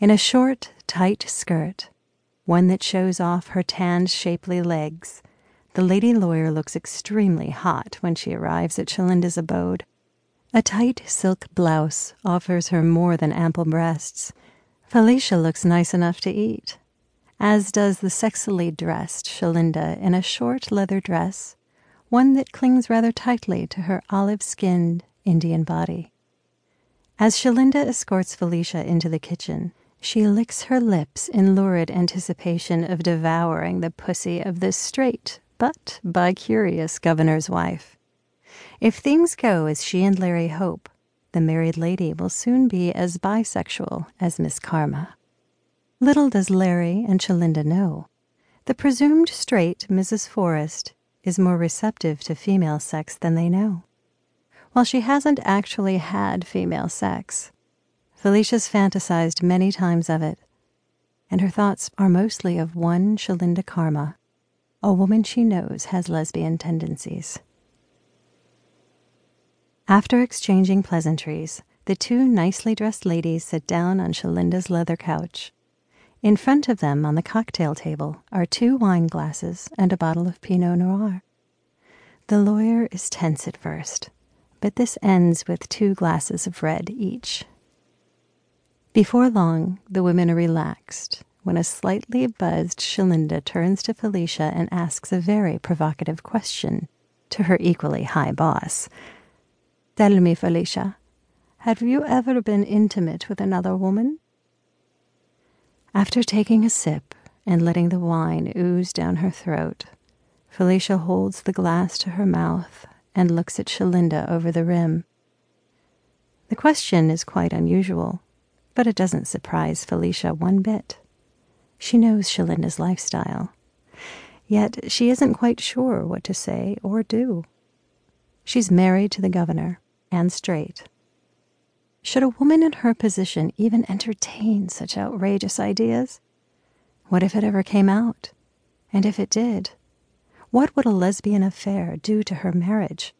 In a short, tight skirt, one that shows off her tanned, shapely legs, the lady lawyer looks extremely hot when she arrives at Shalinda's abode. A tight silk blouse offers her more than ample breasts. Felicia looks nice enough to eat, as does the sexily dressed Shalinda in a short leather dress, one that clings rather tightly to her olive skinned Indian body. As Shalinda escorts Felicia into the kitchen, she licks her lips in lurid anticipation of devouring the pussy of this straight but bi-curious governor's wife. If things go as she and Larry hope, the married lady will soon be as bisexual as Miss Karma. Little does Larry and Shalinda know. The presumed straight Mrs. Forrest is more receptive to female sex than they know. While she hasn't actually had female sex, Felicia's fantasized many times of it, and her thoughts are mostly of one Shalinda Karma, a woman she knows has lesbian tendencies. After exchanging pleasantries, the two nicely dressed ladies sit down on Shalinda's leather couch. In front of them on the cocktail table are two wine glasses and a bottle of Pinot Noir. The lawyer is tense at first, but this ends with two glasses of red each. Before long, the women are relaxed when a slightly buzzed Shalinda turns to Felicia and asks a very provocative question to her equally high boss. Tell me, Felicia, have you ever been intimate with another woman? After taking a sip and letting the wine ooze down her throat, Felicia holds the glass to her mouth and looks at Shalinda over the rim. The question is quite unusual but it doesn't surprise Felicia one bit. She knows Shalinda's lifestyle, yet she isn't quite sure what to say or do. She's married to the governor and straight. Should a woman in her position even entertain such outrageous ideas? What if it ever came out? And if it did, what would a lesbian affair do to her marriage,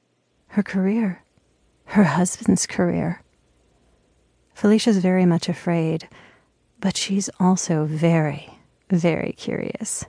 her career, her husband's career? Felicia's very much afraid, but she's also very, very curious.